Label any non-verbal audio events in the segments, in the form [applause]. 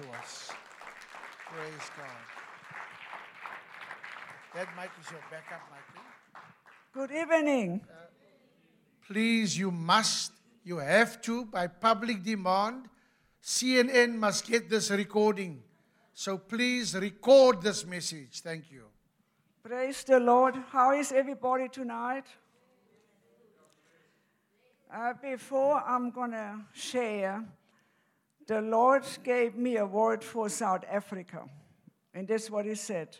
to us. Praise God. That mic is your backup mic. Good evening. Please, you must, you have to, by public demand, CNN must get this recording. So please record this message. Thank you. Praise the Lord. How is everybody tonight? Uh, before I'm going to share, the Lord gave me a word for South Africa. And that's what He said.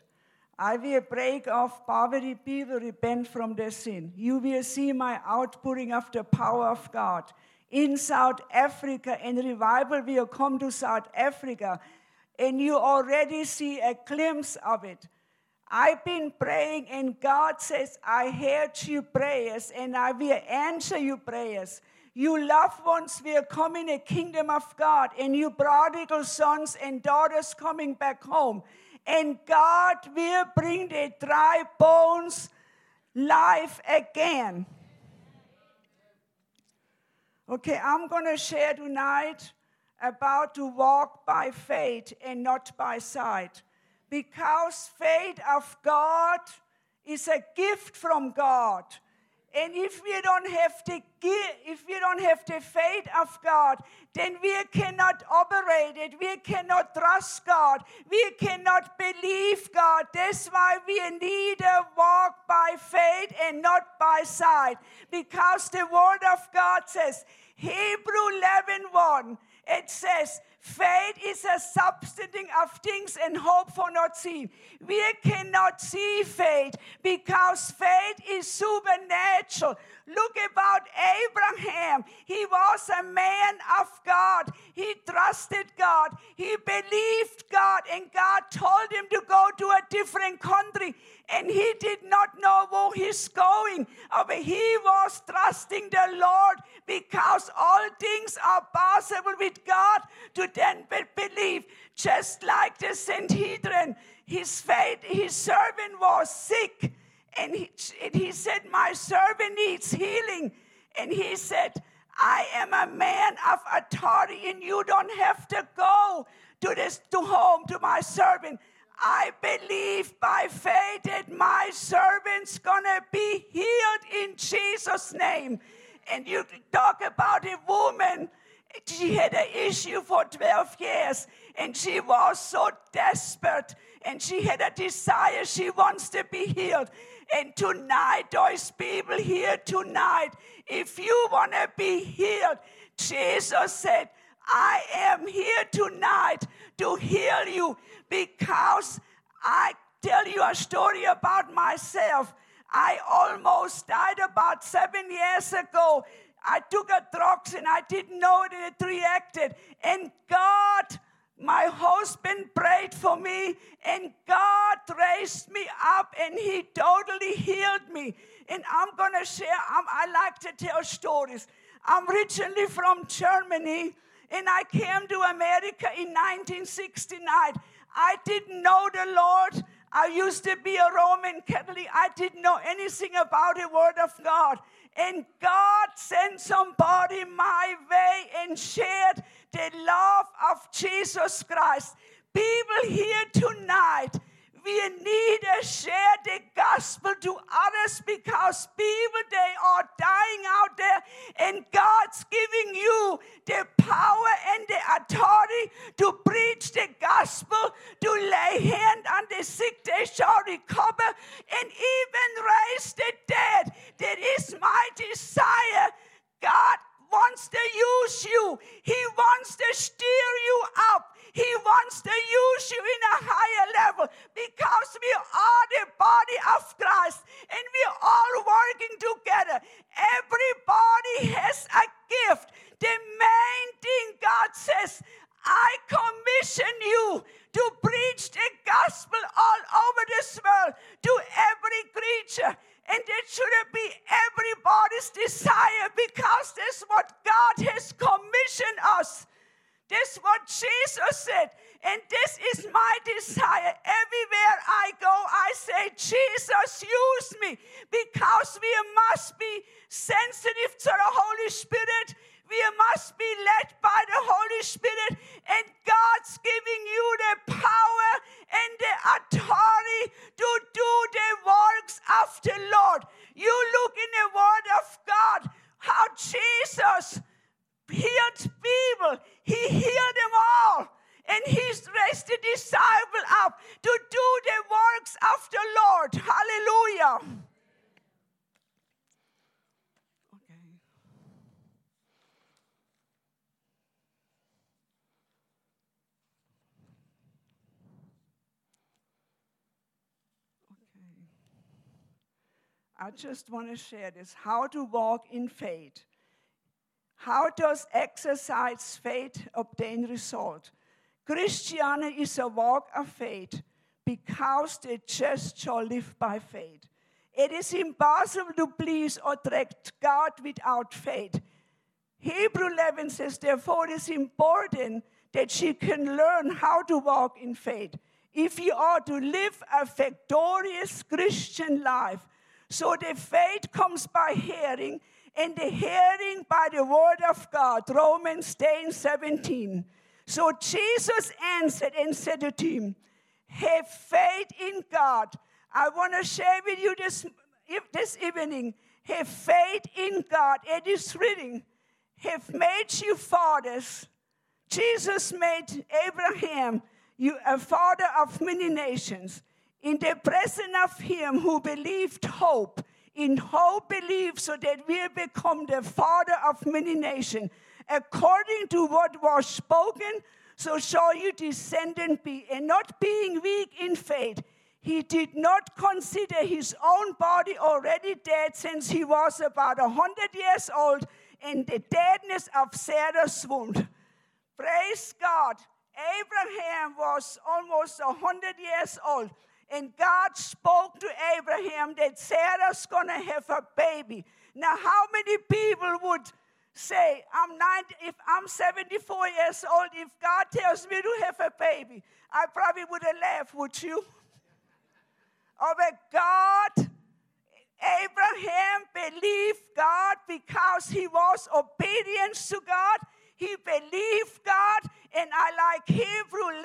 I will break off poverty, people repent from their sin. You will see my outpouring of the power of God. In South Africa, and revival will come to South Africa, and you already see a glimpse of it. I've been praying, and God says, I heard your prayers, and I will answer your prayers. You loved ones will come in a kingdom of God, and you prodigal sons and daughters coming back home. And God will bring the dry bones life again. Okay, I'm going to share tonight about to walk by faith and not by sight because faith of God is a gift from God. And if we don't have the if we don't have the faith of God, then we cannot operate it. We cannot trust God. We cannot believe God. That's why we need a walk by faith and not by sight. Because the word of God says, Hebrew 11 1, it says, Faith is a substanding of things and hope for not seen. We cannot see faith because faith is supernatural. Look about He was a man of God. He trusted God. He believed God, and God told him to go to a different country. And he did not know where he's going. But he was trusting the Lord because all things are possible with God to then believe. Just like the centurion, his faith, his servant was sick and he, and he said, My servant needs healing. And he said, I am a man of authority, and you don't have to go to this to home to my servant. I believe by faith that my servant's gonna be healed in Jesus' name. And you talk about a woman, she had an issue for 12 years, and she was so desperate, and she had a desire, she wants to be healed. And tonight, those people here tonight, if you want to be healed, Jesus said, I am here tonight to heal you because I tell you a story about myself. I almost died about seven years ago. I took a drugs and I didn't know it, it reacted. And God my husband prayed for me, and God raised me up, and He totally healed me. And I'm going to share, I'm, I like to tell stories. I'm originally from Germany, and I came to America in 1969. I didn't know the Lord. I used to be a Roman Catholic. I didn't know anything about the Word of God. And God sent somebody my way and shared the love of Jesus Christ. People here tonight, we need to share the gospel to others because people they are dying out there and God's giving you the power and the authority to preach the gospel, to lay hand on the sick, they shall recover, and even raise the dead. That is my desire. God wants to use you. He wants to steer you up. He wants to use you in a higher level because we are the body of Christ and we're all working together. Everybody has a gift. The main thing God says, I commission you to preach the gospel all over this world to every creature. And it shouldn't be everybody's desire because that's what God has commissioned us. That's what Jesus said. And this is my desire. Everywhere I go, I say, Jesus, use me because we must be sensitive to the Holy Spirit. We must be led by the Holy Spirit, and God's giving you the power and the authority to do the works of the Lord. You look in the Word of God how Jesus healed people, He healed them all. And he raised the disciple up to do the works of the Lord. Hallelujah. I just want to share this how to walk in faith. How does exercise faith obtain result? Christianity is a walk of faith because the just shall live by faith. It is impossible to please or attract God without faith. Hebrew 11 says, therefore, it is important that she can learn how to walk in faith. If you are to live a victorious Christian life, so the faith comes by hearing, and the hearing by the word of God. Romans 10 17. So Jesus answered and said to him, Have faith in God. I want to share with you this, this evening. Have faith in God. It is written, Have made you fathers. Jesus made Abraham you a father of many nations. In the presence of him who believed hope, in hope believe so that we become the father of many nations. According to what was spoken, so shall your descendant be. And not being weak in faith, he did not consider his own body already dead since he was about a hundred years old and the deadness of Sarah's womb. Praise God. Abraham was almost a hundred years old and God spoke to Abraham that Sarah's gonna have a baby. Now, how many people would say, I'm 90, if I'm 74 years old, if God tells me to have a baby, I probably would have laughed, would you? [laughs] Oh, but God, Abraham believed God because he was obedient to God he believed God, and I like Hebrew 11,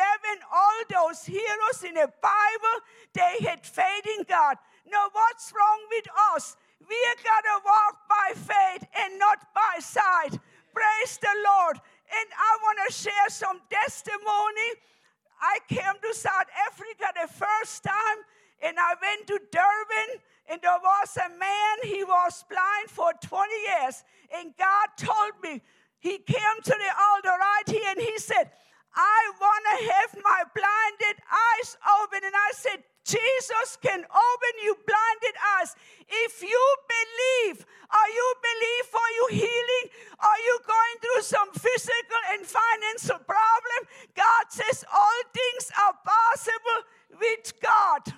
all those heroes in the Bible, they had faith in God. Now, what's wrong with us? We gotta walk by faith and not by sight. Praise the Lord. And I want to share some testimony. I came to South Africa the first time, and I went to Durban, and there was a man, he was blind for 20 years, and God told me, he came to the altar right here and he said, I want to have my blinded eyes open. And I said, Jesus can open you blinded eyes. If you believe, are you believe for you healing? Are you going through some physical and financial problem? God says all things are possible with God.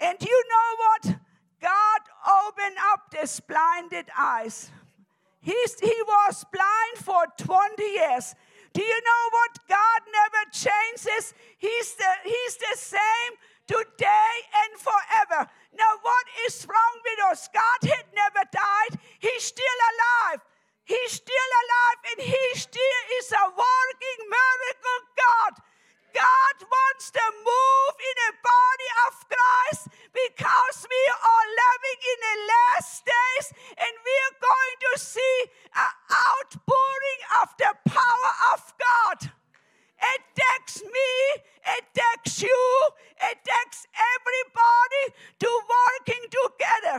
And you know what? God opened up these blinded eyes. He's, he was blind for 20 years. Do you know what? God never changes. He's the, he's the same today and forever. Now, what is wrong with us? God had never died. He's still alive. He's still alive and he still is a working miracle God. God wants to move in the body of Christ because we are living in the last days and we are going to see an outpouring of the power of God. It takes me, it takes you, it takes everybody to working together.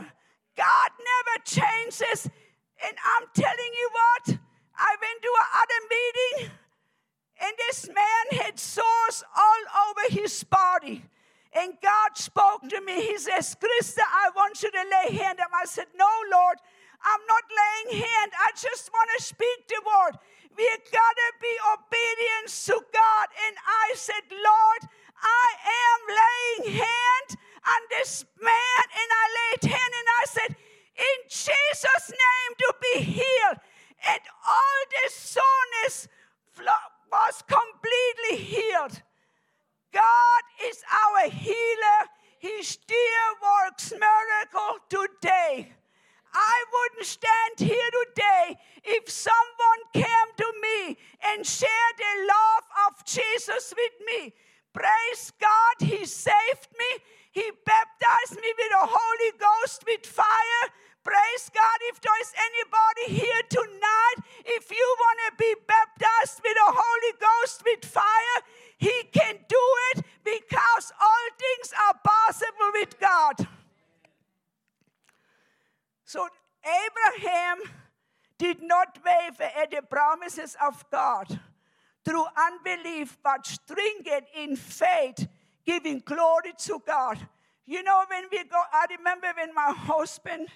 God never changes. And I'm telling you what, I went to another meeting and this man had sores all over his body. And God spoke to me. He says, Krista, I want you to lay hand on him. I said, No, Lord, I'm not laying hand. I just want to speak the word. We gotta be obedient to God. And I said, Lord, I am laying hand on this man. And I laid hand and I said, In Jesus' name to be healed. And all this soreness was completely healed. God is our healer. He still works miracle today. I wouldn't stand here today if someone came to me and shared the love of Jesus with me. Praise God, He saved me. He baptized me with the Holy Ghost with fire. Praise God. If there is anybody here tonight, if you want to be baptized with the Holy Ghost with fire, He Abraham did not waver at the promises of God through unbelief, but stringent in faith, giving glory to God. You know, when we go, I remember when my husband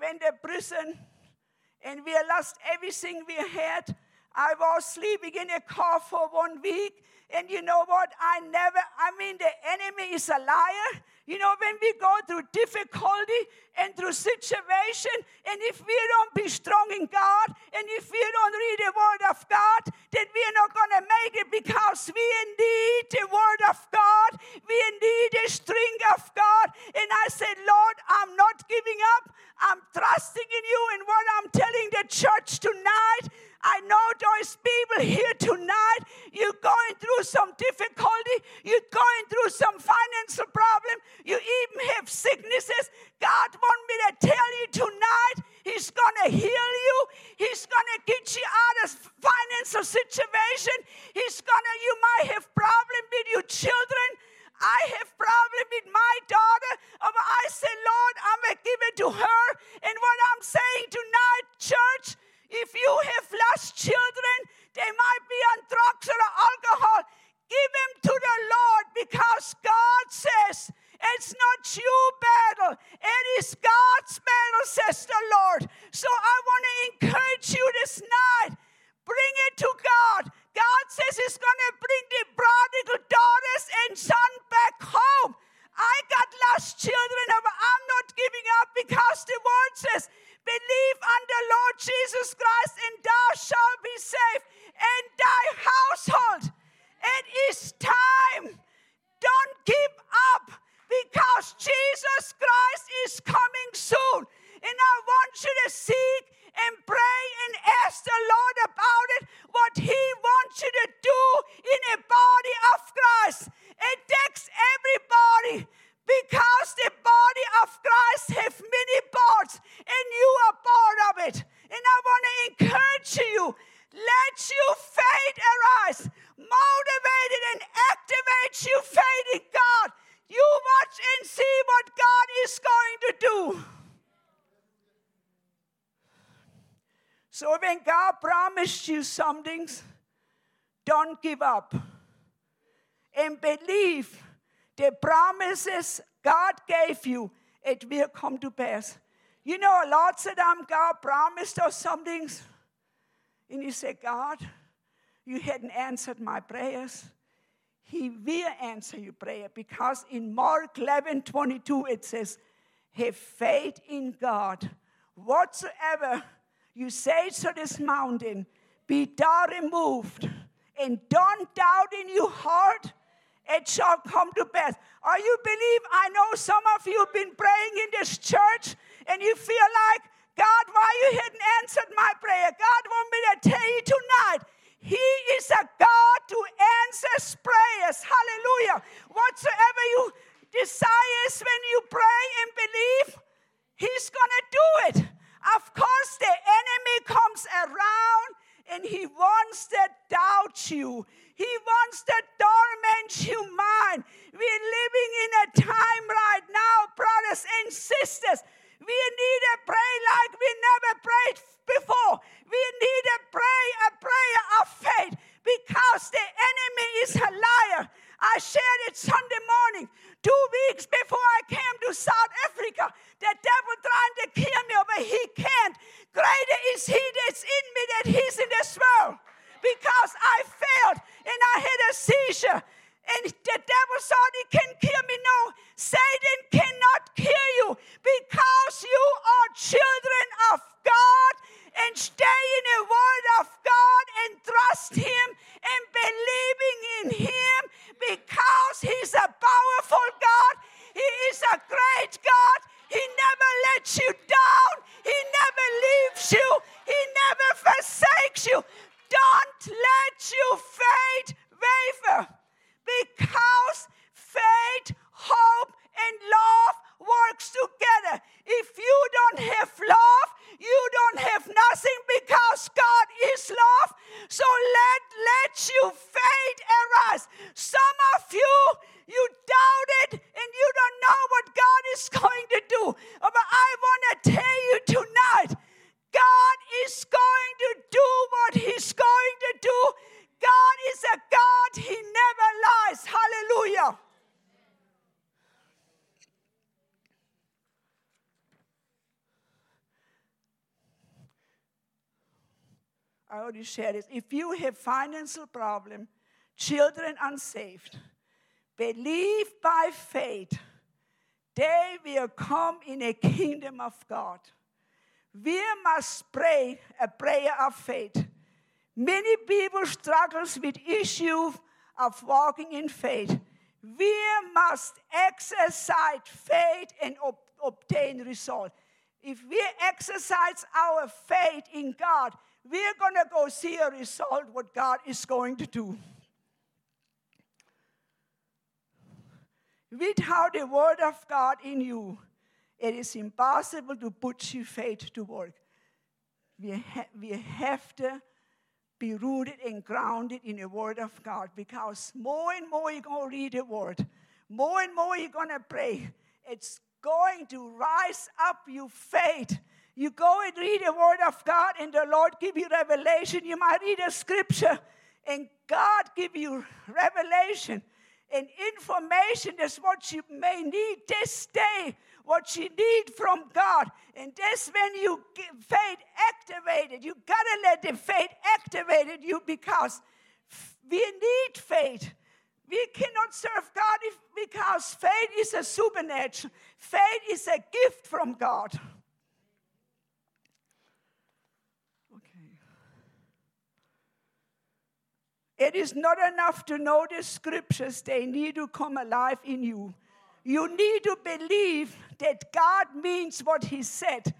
went to prison and we lost everything we had. I was sleeping in a car for one week. And you know what? I never, I mean, the enemy is a liar. You know, when we go through difficulty and through situation, and if we don't be strong in God, and if we don't read the Word of God, then we are not going to make it because we need the Word of God. We need the strength of God. And I said, Lord, I'm not giving up. I'm trusting in you and what I'm telling the church tonight. I know those people here tonight, you're going through some difficulty, you're going through some financial problem, you even have sicknesses. God wants me to tell you tonight, He's going to heal you. He's going to get you out of financial situation. He's going to, you might have problem with your children. I have problem with my daughter. I say, Lord, I'm going to give it to her. And what I'm saying tonight, church, if you have lost children, they might be on drugs or alcohol. Give them to the Lord because God says it's not your battle, it is God's battle, says the Lord. So I want to encourage you this night. Bring it to God. God says He's going to bring the prodigal daughters and son back home. I got lost children, but I'm not giving up because the word says Believe on the Lord Jesus Christ, and thou shalt be saved, and thy household. It is time. Don't give up because Jesus Christ is coming soon. And I want you to seek and pray and ask the Lord about it, what He wants you to do in a body of Christ. It takes everybody because the body of Christ have many parts and you are part of it. And I want to encourage you, let your faith arise, motivate it and activate your faith in God. You watch and see what God is going to do. So when God promised you something, don't give up and believe the promises God gave you, it will come to pass. You know, lots of them God promised us some things. And you say, God, you hadn't answered my prayers. He will answer your prayer because in Mark 11 22 it says, Have faith in God. Whatsoever you say to this mountain, be thou removed, and don't doubt in your heart it shall come to pass. Are you believe? I know some of you have been praying in this church and you feel like, God, why you hadn't answered my prayer? God want me to tell you tonight, He is a God who answers prayers. Hallelujah. Whatsoever you desire when you pray and believe, He's going to do it. Of course, the enemy comes around and he wants to doubt you. He wants to torment your mind. We're living in a time right now, brothers and sisters. We need to pray like we never prayed before. We need to pray a prayer of faith because the enemy is a liar. I shared it Sunday morning, two weeks before I came to South let you fade, Eras. Some of you, you doubted and you don't know what God is [laughs] going to do. But I want to tell you tonight God is going to do what He's going to do. God is a God, He never lies. Hallelujah. I already shared this. If you have financial problem, children unsaved, believe by faith, they will come in a kingdom of God. We must pray a prayer of faith. Many people struggles with issue of walking in faith. We must exercise faith and ob- obtain result. If we exercise our faith in God, we're going to go see a result what God is going to do. Without the word of God in you, it is impossible to put your faith to work. We, ha- we have to be rooted and grounded in the Word of God because more and more you're going to read the Word, more and more you're going to pray. It's going to rise up you faith. You go and read the Word of God, and the Lord give you revelation. You might read a scripture, and God give you revelation and information. That's what you may need this day what you need from God. And that's when you get faith activated. You gotta let the faith activated you because we need faith. We cannot serve God if, because faith is a supernatural. Faith is a gift from God. Okay. It is not enough to know the scriptures, they need to come alive in you. You need to believe that God means what He said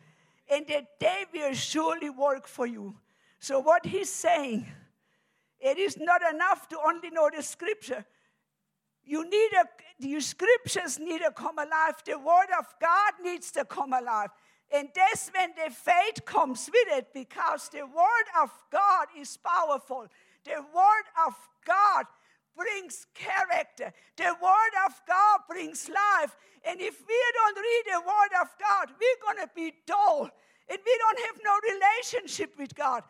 and that they will surely work for you. So, what He's saying, it is not enough to only know the scripture. You need a, the scriptures need to come alive. The word of God needs to come alive. And that's when the faith comes with it because the word of God is powerful. The word of God brings character. The Word of God brings life. And if we don't read the Word of God, we're going to be dull. And we don't have no relationship with God.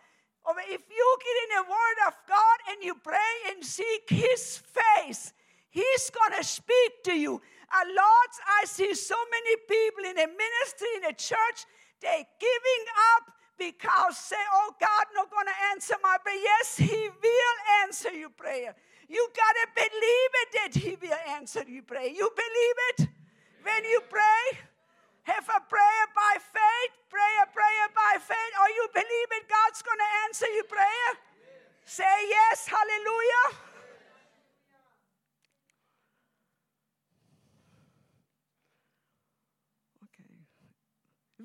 Or if you get in the Word of God and you pray and seek His face, He's going to speak to you. And Lord, I see so many people in a ministry, in a church, they giving up because say, oh, God not going to answer my prayer. Yes, He will answer your prayer. You got to believe it that He will answer you pray. You believe it? When you pray, have a prayer by faith, pray a prayer by faith, or you believe it, God's going to answer your prayer? Say yes, hallelujah.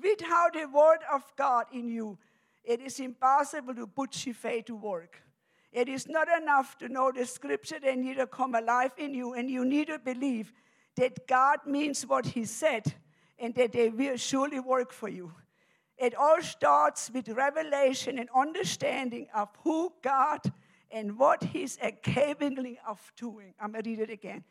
Without the word of God in you, it is impossible to put your faith to work. It is not enough to know the scripture, they need to come alive in you, and you need to believe that God means what He said and that they will surely work for you. It all starts with revelation and understanding of who God and what He's capable of doing. I'm going to read it again.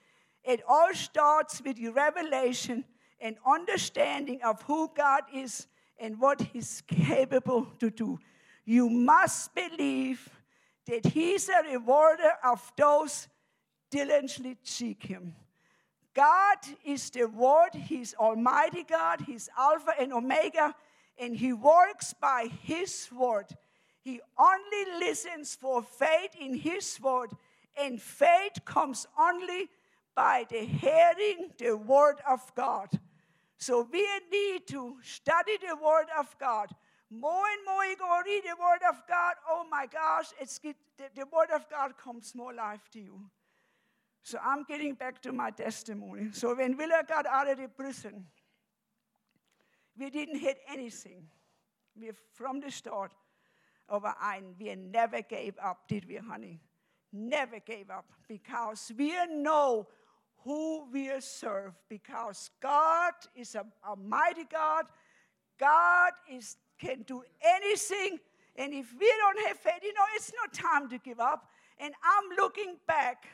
It all starts with your revelation and understanding of who God is and what He's capable to do. You must believe that he's a rewarder of those diligently seek him. God is the Word, He's Almighty God, He's Alpha and Omega, and He works by His Word. He only listens for faith in His Word, and faith comes only by the hearing the Word of God. So we need to study the Word of God. More and more you go read the Word of God, oh my gosh, it's the, the Word of God comes more life to you. So I'm getting back to my testimony. So when Willard got out of the prison, we didn't hit anything. We from the start of ein, we never gave up, did we, honey? Never gave up because we know who we serve because God is a, a mighty God. God is can do anything. And if we don't have faith, you know, it's not time to give up. And I'm looking back.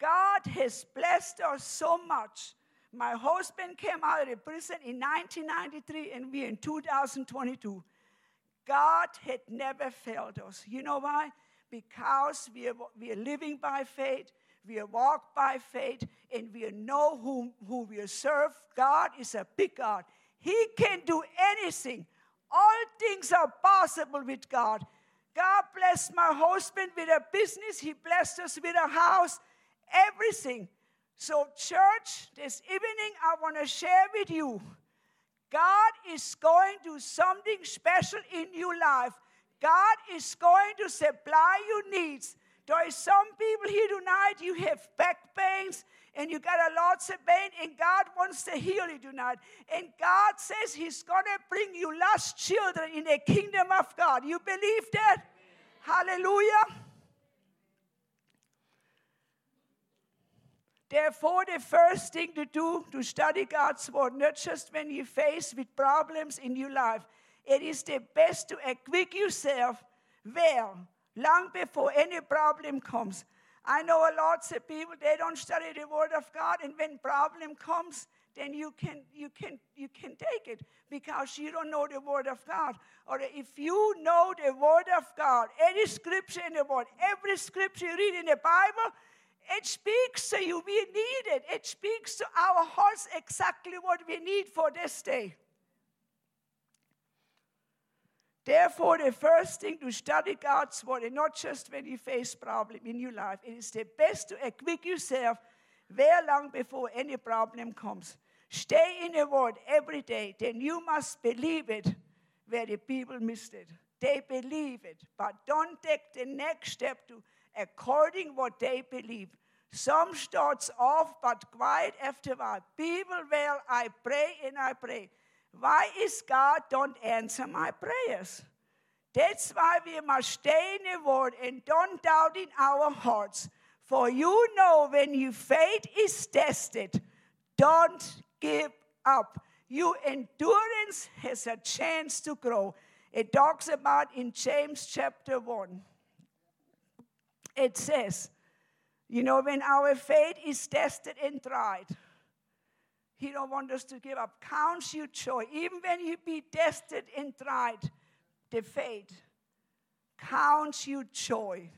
God has blessed us so much. My husband came out of prison in 1993, and we're in 2022. God had never failed us. You know why? Because we are, we are living by faith, we walk by faith, and we know whom, who we serve. God is a big God. He can do anything. All things are possible with God. God blessed my husband with a business. He blessed us with a house, everything. So, church, this evening I want to share with you God is going to do something special in your life. God is going to supply your needs. There are some people here tonight, you have back pains and you got a lots of pain, and God wants to heal you tonight. And God says He's going to bring you lost children in the kingdom of God. You believe that? Hallelujah. Therefore, the first thing to do to study God's word, not just when you face with problems in your life, it is the best to equip yourself well, long before any problem comes. I know a lot of people, they don't study the word of God, and when problem comes, then you can you can you can take it because you don't know the word of God. Or if you know the word of God, any scripture in the word, every scripture you read in the Bible, it speaks to you. We need it. It speaks to our hearts exactly what we need for this day. Therefore, the first thing to study God's word, and not just when you face problem in your life, it is the best to equip yourself very long before any problem comes. Stay in the word every day, then you must believe it where the people missed it. They believe it, but don't take the next step to according what they believe. Some starts off, but a while. People, well, I pray and I pray. Why is God don't answer my prayers? That's why we must stay in the word and don't doubt in our hearts. For you know when your faith is tested, don't give up. Your endurance has a chance to grow. It talks about in James chapter 1 it says, you know, when our faith is tested and tried, He don't want us to give up. Count your joy. Even when you be tested and tried, the faith, count your joy.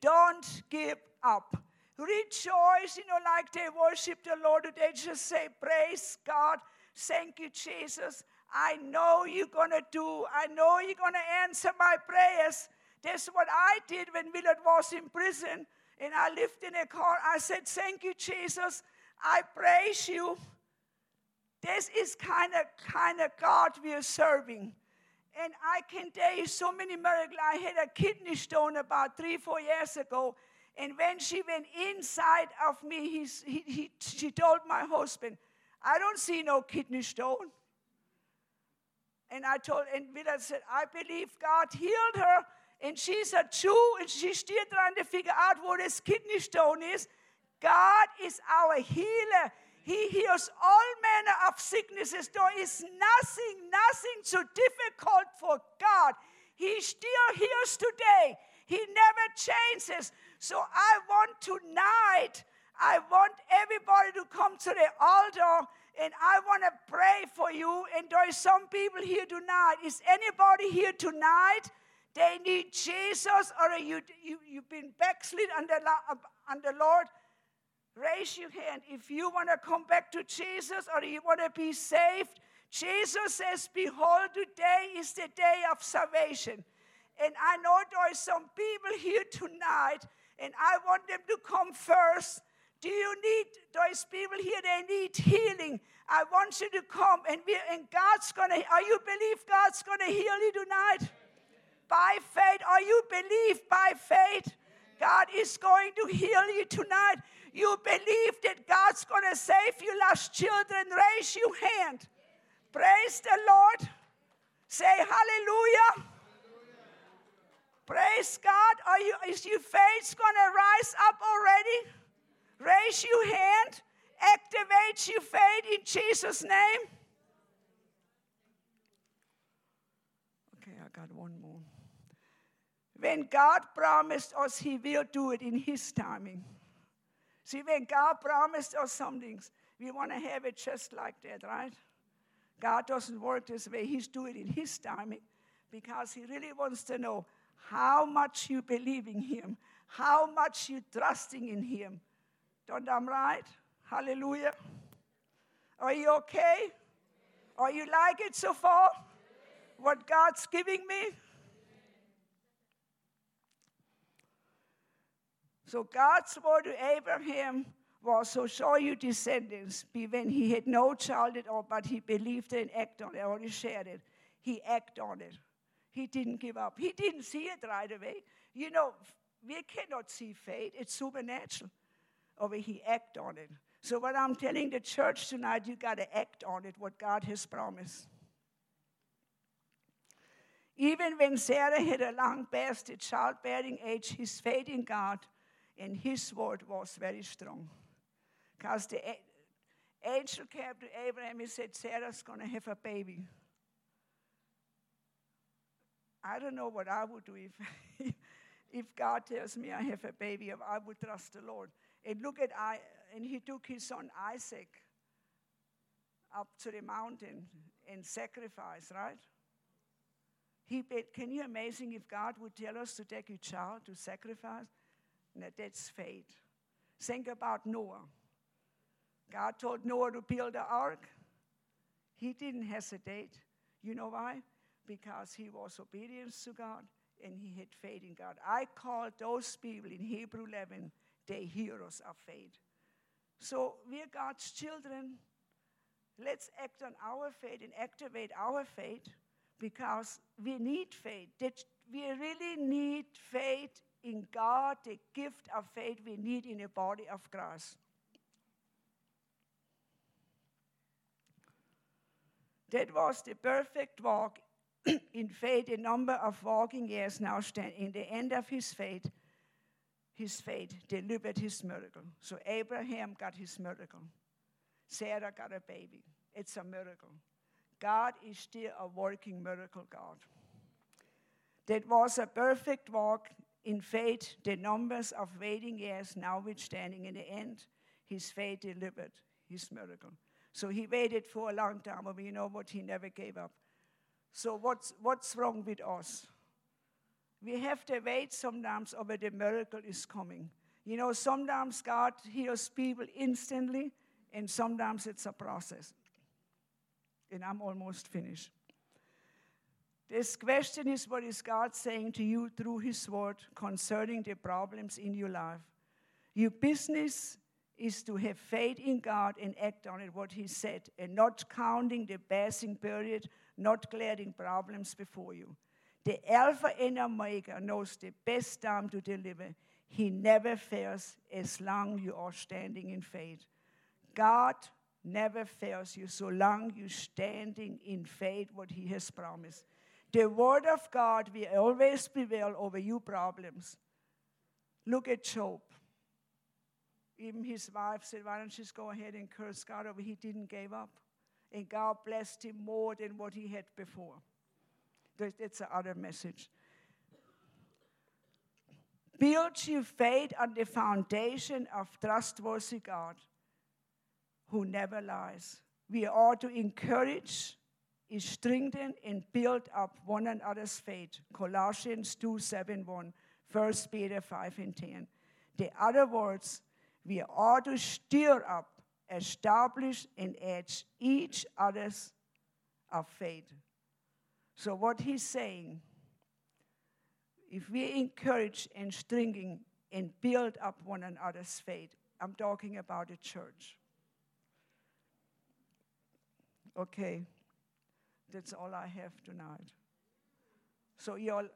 Don't give up. Rejoice, you know, like they worship the Lord, they just say, Praise God, thank you, Jesus. I know you're going to do, I know you're going to answer my prayers. That's what I did when Willard was in prison and I lived in a car. I said, Thank you, Jesus. I praise you. This is kind of kind of God we are serving. And I can tell you so many miracles. I had a kidney stone about three, four years ago. And when she went inside of me, he, he, he, she told my husband, I don't see no kidney stone. And I told, and Willard said, I believe God healed her and she's a Jew and she's still trying to figure out what this kidney stone is. God is our healer. He heals all manner of sicknesses. There is nothing, nothing too difficult for God. He still heals today. He never changes. So I want tonight, I want everybody to come to the altar and I want to pray for you. And there are some people here tonight. Is anybody here tonight they need Jesus, or you, you, you've been backslid under, uh, under Lord. Raise your hand if you want to come back to Jesus or you want to be saved. Jesus says, Behold, today is the day of salvation. And I know there are some people here tonight, and I want them to come first. Do you need those people here? They need healing. I want you to come, and, we, and God's gonna. Are you believe God's gonna heal you tonight? by faith, or you believe by faith, God is going to heal you tonight. You believe that God's going to save you, lost children. Raise your hand. Praise the Lord. Say hallelujah. Praise God. Are you, is your faith going to rise up already? Raise your hand. Activate your faith in Jesus' name. Okay, I got one more. When God promised us, He will do it in His timing. See, when God promised us some things, we want to have it just like that, right? God doesn't work this way. He's doing it in His timing because He really wants to know how much you believe in Him, how much you're trusting in Him. Don't I'm right? Hallelujah. Are you okay? Are you like it so far? What God's giving me? So God's word to Abraham was, So shall your descendants be when he had no child at all, but he believed and acted on it. I already shared it. He acted on it. He didn't give up. He didn't see it right away. You know, we cannot see faith, it's supernatural. Oh, or he acted on it. So, what I'm telling the church tonight, you got to act on it, what God has promised. Even when Sarah had a long past childbearing age, his faith in God and his word was very strong. Because the angel came to Abraham and said, Sarah's going to have a baby. I don't know what I would do if, [laughs] if God tells me I have a baby, I would trust the Lord. And look at I, and he took his son Isaac up to the mountain and sacrifice, right? He can you imagine if God would tell us to take a child to sacrifice? Now that's faith. Think about Noah. God told Noah to build the ark. He didn't hesitate. You know why? Because he was obedient to God and he had faith in God. I call those people in Hebrew 11 the heroes of faith. So we're God's children. Let's act on our faith and activate our faith because we need faith. We really need faith in God, the gift of faith we need in the body of Christ. That was the perfect walk [clears throat] in faith, a number of walking years now stand in the end of his faith. His faith delivered his miracle. So Abraham got his miracle. Sarah got a baby. It's a miracle. God is still a working miracle God. That was a perfect walk in faith, the numbers of waiting years now withstanding in the end, his faith delivered his miracle. So he waited for a long time, but you know what? He never gave up. So what's, what's wrong with us? We have to wait sometimes over the miracle is coming. You know, sometimes God heals people instantly, and sometimes it's a process and I'm almost finished. This question is what is God saying to you through His Word concerning the problems in your life? Your business is to have faith in God and act on it, what He said, and not counting the passing period, not glaring problems before you. The Alpha and Omega knows the best time to deliver. He never fails as long you are standing in faith. God never fails you so long you're standing in faith what he has promised. The word of God will always prevail over your problems. Look at Job. Even his wife said, Why don't you just go ahead and curse God over? He didn't give up. And God blessed him more than what he had before. That's the other message. Build your faith on the foundation of trustworthy God who never lies. We are to encourage, strengthen, and build up one another's faith. Colossians 2 7 1, 1 Peter 5 and 10. The other words, we are to stir up, establish, and edge each other's of faith. So, what he's saying, if we encourage and strengthen and build up one another's faith, I'm talking about the church. Okay, that's all I have tonight. So you all,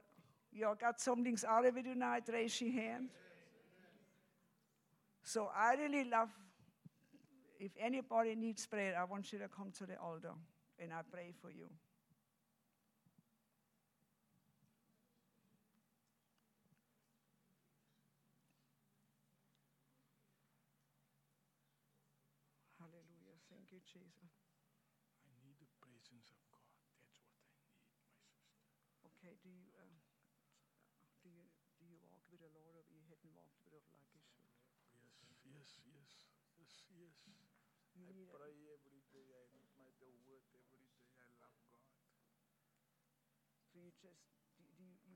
you all got something out of it tonight? Raise your hand. So I really love, if anybody needs prayer, I want you to come to the altar and I pray for you. Hallelujah. Thank you, Jesus. Okay, do you, uh, do you, do you walk with the Lord or you hadn't walked with Him like you should? Yes, yes, yes, yes. I pray every day. I read my the word every day. I love God. So you just, do, do you, you